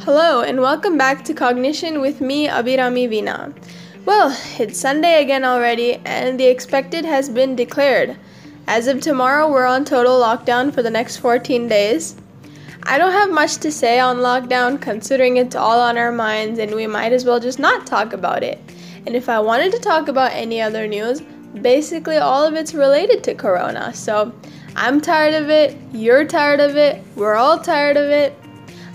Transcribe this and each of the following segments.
Hello, and welcome back to Cognition with me, Abhirami Veena. Well, it's Sunday again already, and the expected has been declared. As of tomorrow, we're on total lockdown for the next 14 days. I don't have much to say on lockdown considering it's all on our minds and we might as well just not talk about it. And if I wanted to talk about any other news, basically all of it's related to Corona. So I'm tired of it, you're tired of it, we're all tired of it.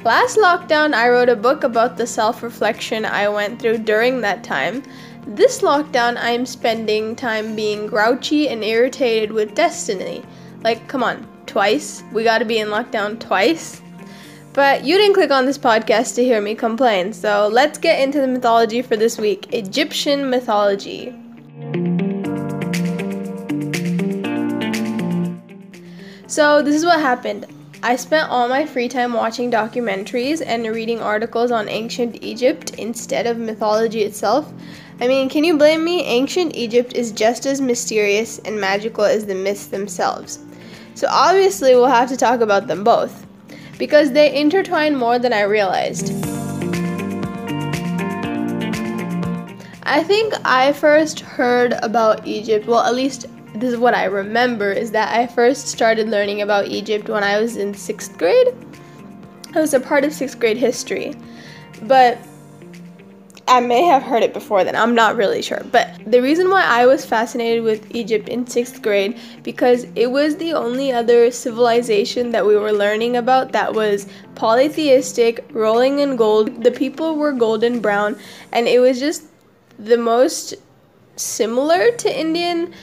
Last lockdown, I wrote a book about the self reflection I went through during that time. This lockdown, I'm spending time being grouchy and irritated with destiny. Like, come on, twice? We gotta be in lockdown twice? But you didn't click on this podcast to hear me complain, so let's get into the mythology for this week Egyptian mythology. So, this is what happened. I spent all my free time watching documentaries and reading articles on ancient Egypt instead of mythology itself. I mean, can you blame me? Ancient Egypt is just as mysterious and magical as the myths themselves. So, obviously, we'll have to talk about them both because they intertwine more than I realized. I think I first heard about Egypt, well, at least this is what I remember is that I first started learning about Egypt when I was in sixth grade. I was a part of sixth grade history, but I may have heard it before then. I'm not really sure. But the reason why I was fascinated with Egypt in sixth grade because it was the only other civilization that we were learning about that was polytheistic, rolling in gold. The people were golden brown, and it was just the most similar to Indian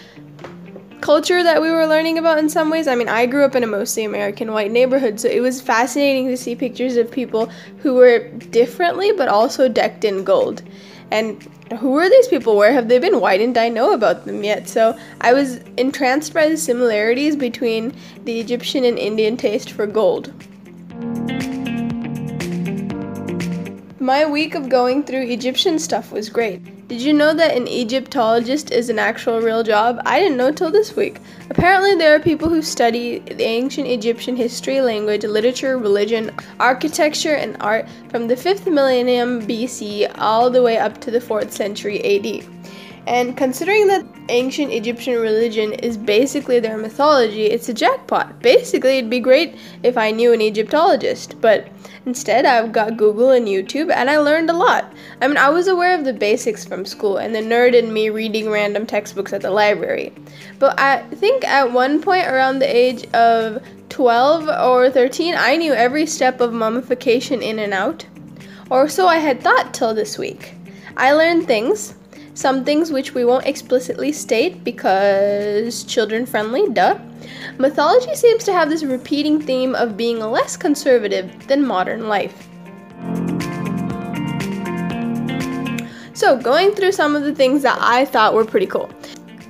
culture that we were learning about in some ways. I mean, I grew up in a mostly American white neighborhood, so it was fascinating to see pictures of people who were differently but also decked in gold. And who were these people? Where have they been? Why didn't I know about them yet? So I was entranced by the similarities between the Egyptian and Indian taste for gold. My week of going through Egyptian stuff was great. Did you know that an Egyptologist is an actual real job? I didn't know till this week. Apparently, there are people who study the ancient Egyptian history, language, literature, religion, architecture, and art from the 5th millennium BC all the way up to the 4th century AD. And considering that ancient Egyptian religion is basically their mythology, it's a jackpot. Basically, it'd be great if I knew an Egyptologist, but Instead, I've got Google and YouTube, and I learned a lot. I mean, I was aware of the basics from school and the nerd in me reading random textbooks at the library. But I think at one point around the age of 12 or 13, I knew every step of mummification in and out. Or so I had thought till this week. I learned things, some things which we won't explicitly state because children friendly, duh. Mythology seems to have this repeating theme of being less conservative than modern life. So, going through some of the things that I thought were pretty cool.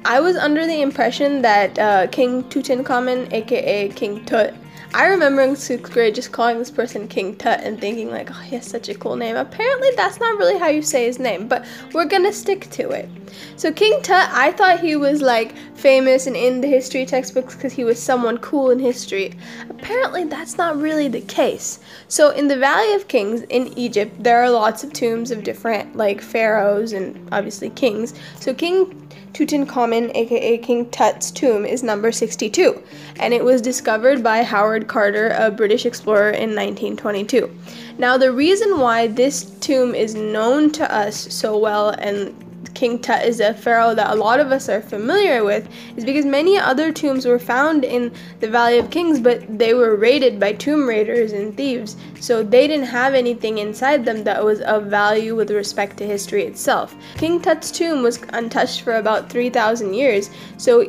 I was under the impression that uh, King Tutankhamun, aka King Tut, I remember in sixth grade just calling this person King Tut and thinking like, oh, he has such a cool name. Apparently, that's not really how you say his name, but we're gonna stick to it. So King Tut, I thought he was like famous and in the history textbooks because he was someone cool in history. Apparently, that's not really the case. So in the Valley of Kings in Egypt, there are lots of tombs of different like pharaohs and obviously kings. So King Tutankhamun, aka King Tut's tomb, is number 62, and it was discovered by Howard Carter, a British explorer, in 1922. Now, the reason why this tomb is known to us so well and King Tut is a pharaoh that a lot of us are familiar with is because many other tombs were found in the Valley of Kings, but they were raided by tomb raiders and thieves, so they didn't have anything inside them that was of value with respect to history itself. King Tut's tomb was untouched for about 3,000 years, so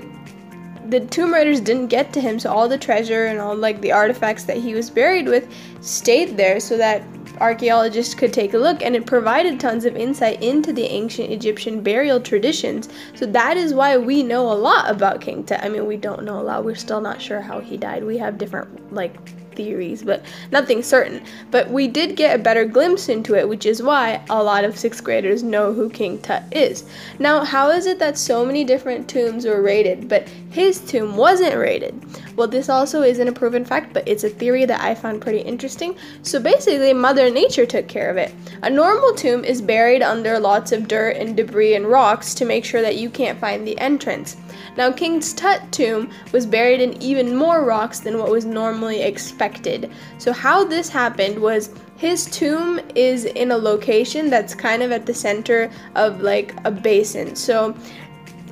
the tomb raiders didn't get to him, so all the treasure and all like the artifacts that he was buried with stayed there so that archaeologists could take a look, and it provided tons of insight into the ancient Egyptian burial traditions. So that is why we know a lot about King Tut. I mean, we don't know a lot. We're still not sure how he died. We have different like theories, but nothing certain. But we did get a better glimpse into it, which is why a lot of sixth graders know who King Tut is. Now, how is it that so many different tombs were raided, but his tomb wasn't raided? Well, this also isn't a proven fact, but it's a theory that I found pretty interesting. So basically, Mother Nature took care of it. A normal tomb is buried under lots of dirt and debris and rocks to make sure that you can't find the entrance. Now, King Tut tomb was buried in even more rocks than what was normally expected. So, how this happened was his tomb is in a location that's kind of at the center of like a basin. So,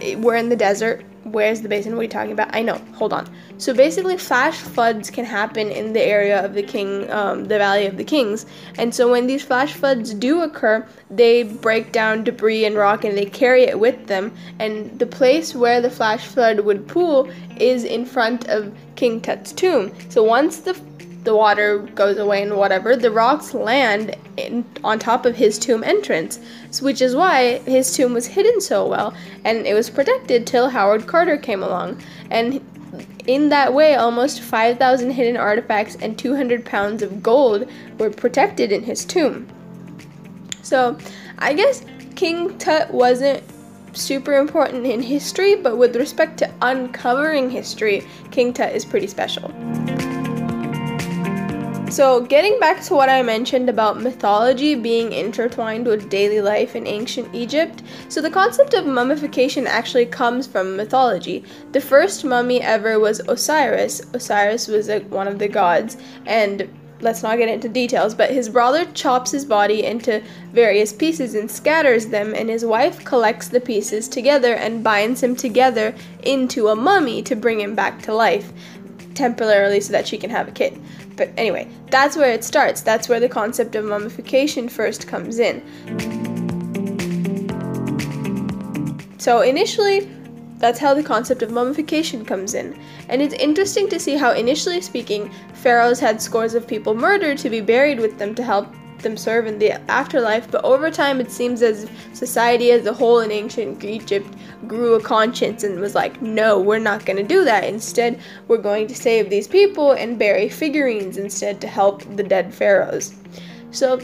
eh, we're in the desert. Where's the basin? What are you talking about? I know. Hold on. So basically, flash floods can happen in the area of the king, um, the Valley of the Kings. And so when these flash floods do occur, they break down debris and rock and they carry it with them. And the place where the flash flood would pool is in front of King Tut's tomb. So once the the water goes away and whatever, the rocks land in, on top of his tomb entrance, which is why his tomb was hidden so well and it was protected till Howard Carter came along. And in that way, almost 5,000 hidden artifacts and 200 pounds of gold were protected in his tomb. So, I guess King Tut wasn't super important in history, but with respect to uncovering history, King Tut is pretty special. So, getting back to what I mentioned about mythology being intertwined with daily life in ancient Egypt, so the concept of mummification actually comes from mythology. The first mummy ever was Osiris. Osiris was a, one of the gods, and let's not get into details, but his brother chops his body into various pieces and scatters them, and his wife collects the pieces together and binds him together into a mummy to bring him back to life temporarily so that she can have a kid. But anyway, that's where it starts. That's where the concept of mummification first comes in. So initially, that's how the concept of mummification comes in. And it's interesting to see how, initially speaking, pharaohs had scores of people murdered to be buried with them to help them serve in the afterlife, but over time it seems as society as a whole in ancient Egypt grew a conscience and was like, no, we're not going to do that. Instead, we're going to save these people and bury figurines instead to help the dead pharaohs. So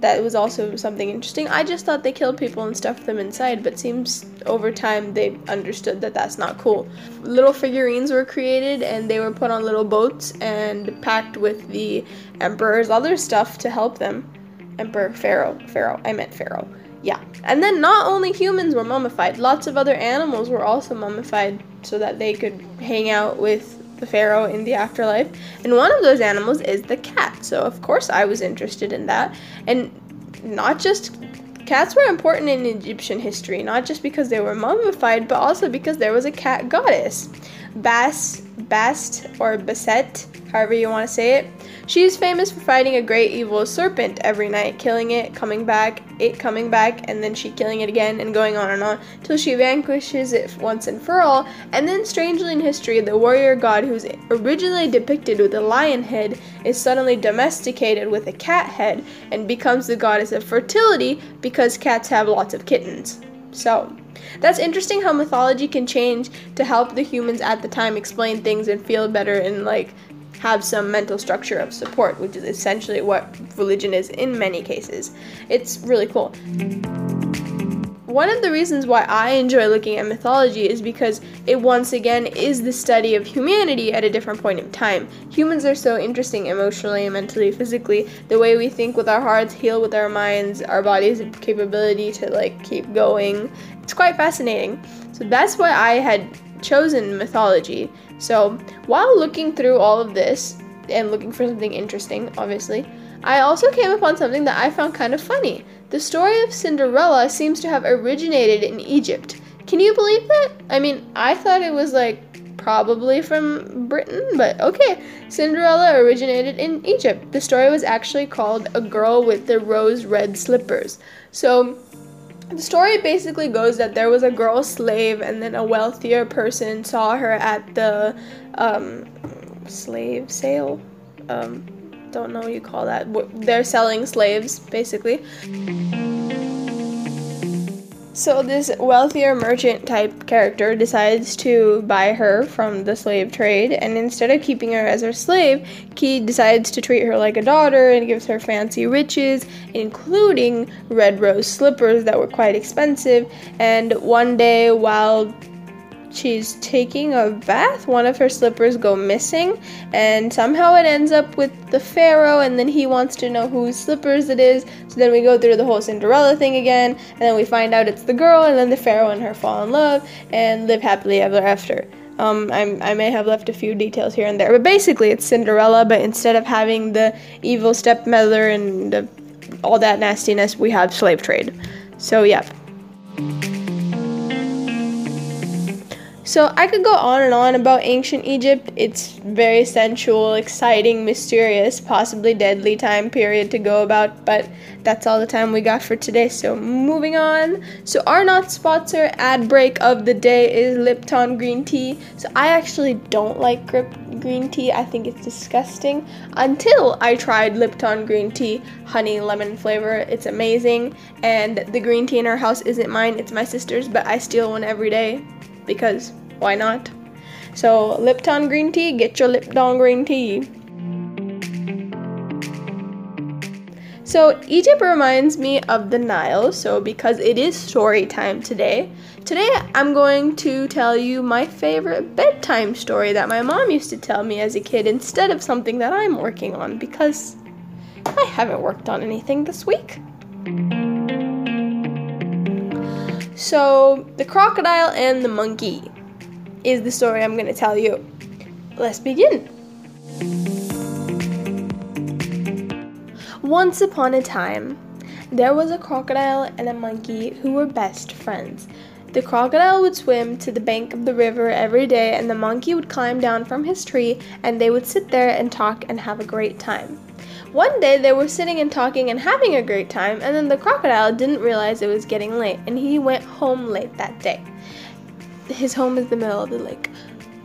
that was also something interesting. I just thought they killed people and stuffed them inside, but seems over time they understood that that's not cool. Little figurines were created and they were put on little boats and packed with the emperor's other stuff to help them. Emperor Pharaoh, Pharaoh, I meant Pharaoh. Yeah. And then not only humans were mummified, lots of other animals were also mummified so that they could hang out with the pharaoh in the afterlife. And one of those animals is the cat. So of course I was interested in that. And not just cats were important in Egyptian history, not just because they were mummified, but also because there was a cat goddess. Bast, Bast or Bastet, however you want to say it, she is famous for fighting a great evil serpent every night, killing it, coming back, it coming back, and then she killing it again, and going on and on till she vanquishes it once and for all. And then, strangely in history, the warrior god who's originally depicted with a lion head is suddenly domesticated with a cat head and becomes the goddess of fertility because cats have lots of kittens. So, that's interesting how mythology can change to help the humans at the time explain things and feel better and like have some mental structure of support, which is essentially what religion is in many cases. It's really cool. One of the reasons why I enjoy looking at mythology is because it once again is the study of humanity at a different point in time. Humans are so interesting emotionally, mentally, physically. The way we think with our hearts, heal with our minds, our bodies' capability to like keep going. It's quite fascinating. So that's why I had chosen mythology. So, while looking through all of this and looking for something interesting, obviously, I also came upon something that I found kind of funny. The story of Cinderella seems to have originated in Egypt. Can you believe that? I mean, I thought it was like probably from Britain, but okay. Cinderella originated in Egypt. The story was actually called A Girl with the Rose Red Slippers. So, the story basically goes that there was a girl slave, and then a wealthier person saw her at the um, slave sale. Um, don't know what you call that. They're selling slaves, basically. So this wealthier merchant type character decides to buy her from the slave trade, and instead of keeping her as her slave, he decides to treat her like a daughter and gives her fancy riches, including red rose slippers that were quite expensive. And one day, while she's taking a bath. One of her slippers go missing, and somehow it ends up with the pharaoh, and then he wants to know whose slippers it is. So then we go through the whole Cinderella thing again, and then we find out it's the girl, and then the pharaoh and her fall in love and live happily ever after. Um, I may have left a few details here and there, but basically it's Cinderella, but instead of having the evil stepmother and the, all that nastiness, we have slave trade. So, yep. So I could go on and on about ancient Egypt. It's very sensual, exciting, mysterious, possibly deadly time period to go about, but that's all the time we got for today. So moving on. So our not sponsor ad break of the day is Lipton green tea. So I actually don't like green tea. I think it's disgusting until I tried Lipton green tea honey lemon flavor. It's amazing and the green tea in our house isn't mine, it's my sister's, but I steal one every day because why not? So, Lipton green tea, get your Lipton green tea. So, Egypt reminds me of the Nile, so because it is story time today, today I'm going to tell you my favorite bedtime story that my mom used to tell me as a kid instead of something that I'm working on because I haven't worked on anything this week. So, the crocodile and the monkey is the story I'm going to tell you. Let's begin. Once upon a time, there was a crocodile and a monkey who were best friends. The crocodile would swim to the bank of the river every day, and the monkey would climb down from his tree, and they would sit there and talk and have a great time. One day they were sitting and talking and having a great time, and then the crocodile didn't realize it was getting late, and he went home late that day. His home is the middle of the lake,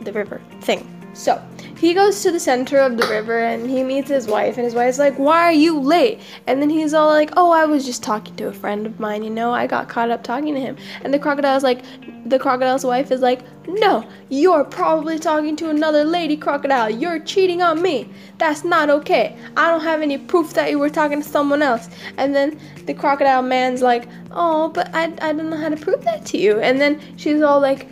the river thing. So he goes to the center of the river and he meets his wife, and his wife's like, Why are you late? And then he's all like, Oh, I was just talking to a friend of mine, you know, I got caught up talking to him. And the crocodile's like, The crocodile's wife is like, No, you're probably talking to another lady crocodile. You're cheating on me. That's not okay. I don't have any proof that you were talking to someone else. And then the crocodile man's like, Oh, but I, I don't know how to prove that to you. And then she's all like,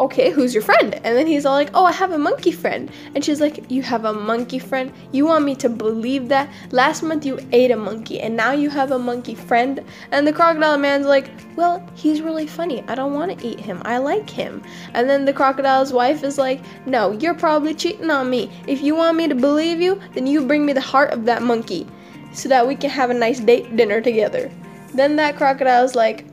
okay, who's your friend? And then he's all like, oh, I have a monkey friend. And she's like, you have a monkey friend? You want me to believe that? Last month you ate a monkey and now you have a monkey friend? And the crocodile man's like, well, he's really funny. I don't want to eat him. I like him. And then the crocodile's wife is like, no, you're probably cheating on me. If you want me to believe you, then you bring me the heart of that monkey so that we can have a nice date dinner together. Then that crocodile's like,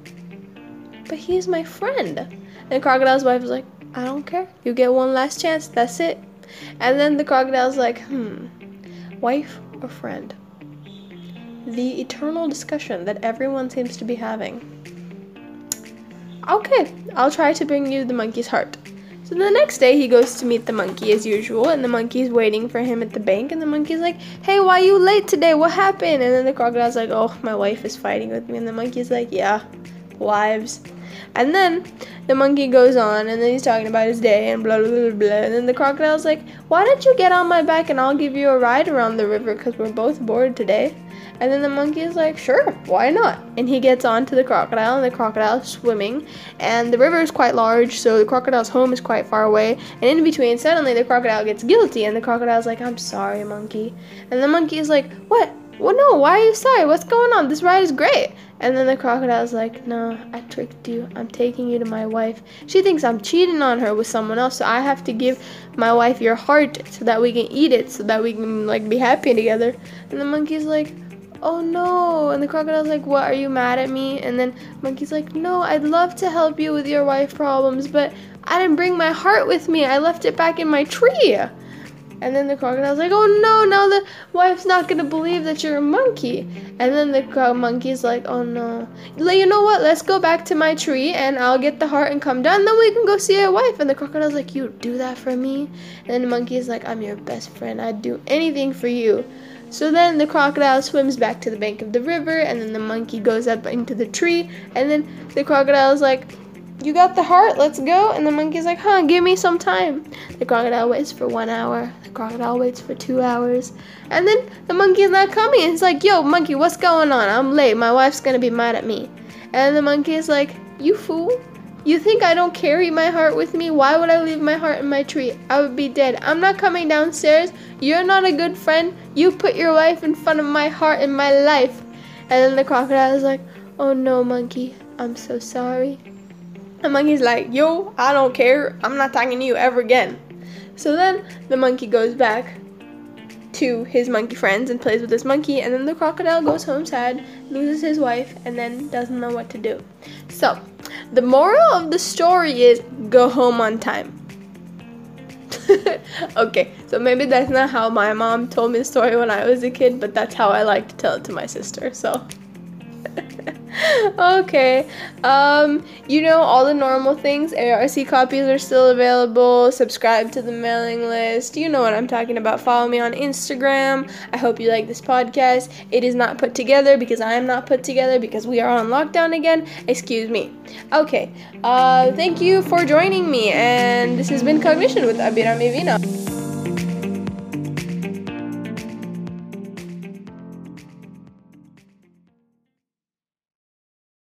but he's my friend. And Crocodile's wife was like, I don't care. You get one last chance. That's it. And then the crocodile's like, hmm, wife or friend? The eternal discussion that everyone seems to be having. Okay, I'll try to bring you the monkey's heart. So the next day he goes to meet the monkey as usual, and the monkey's waiting for him at the bank, and the monkey's like, Hey, why are you late today? What happened? And then the crocodile's like, Oh, my wife is fighting with me, and the monkey's like, Yeah, wives. And then the monkey goes on and then he's talking about his day and blah blah blah blah. And then the crocodile's like, Why don't you get on my back and I'll give you a ride around the river because we're both bored today? And then the monkey is like, Sure, why not? And he gets onto the crocodile and the crocodile's swimming. And the river is quite large, so the crocodile's home is quite far away. And in between, suddenly the crocodile gets guilty and the crocodile's like, I'm sorry, monkey. And the monkey is like, What? Well, no, why are you sorry? What's going on? This ride is great. And then the crocodile's like, No, I tricked you. I'm taking you to my wife. She thinks I'm cheating on her with someone else, so I have to give my wife your heart so that we can eat it, so that we can like be happy together. And the monkey's like, Oh no. And the crocodile's like, What, are you mad at me? And then monkey's like, No, I'd love to help you with your wife problems, but I didn't bring my heart with me. I left it back in my tree. And then the crocodile's like, oh no, now the wife's not gonna believe that you're a monkey. And then the monkey's like, oh no. You know what? Let's go back to my tree and I'll get the heart and come down. Then we can go see your wife. And the crocodile's like, you do that for me? And then the monkey's like, I'm your best friend. I'd do anything for you. So then the crocodile swims back to the bank of the river, and then the monkey goes up into the tree, and then the crocodile's like, you got the heart, let's go. And the monkey's like, huh, give me some time. The crocodile waits for one hour. The crocodile waits for two hours. And then the monkey's not coming. He's like, yo, monkey, what's going on? I'm late. My wife's gonna be mad at me. And the monkey's like, you fool. You think I don't carry my heart with me? Why would I leave my heart in my tree? I would be dead. I'm not coming downstairs. You're not a good friend. You put your life in front of my heart and my life. And then the crocodile is like, Oh no, monkey. I'm so sorry. The monkey's like, Yo, I don't care. I'm not talking to you ever again. So then the monkey goes back to his monkey friends and plays with his monkey, and then the crocodile goes home sad, loses his wife, and then doesn't know what to do. So, the moral of the story is go home on time. okay, so maybe that's not how my mom told me the story when I was a kid, but that's how I like to tell it to my sister, so. okay. Um, you know all the normal things. ARC copies are still available. Subscribe to the mailing list. You know what I'm talking about. Follow me on Instagram. I hope you like this podcast. It is not put together because I am not put together because we are on lockdown again. Excuse me. Okay. Uh, thank you for joining me, and this has been Cognition with Abhirami Veena.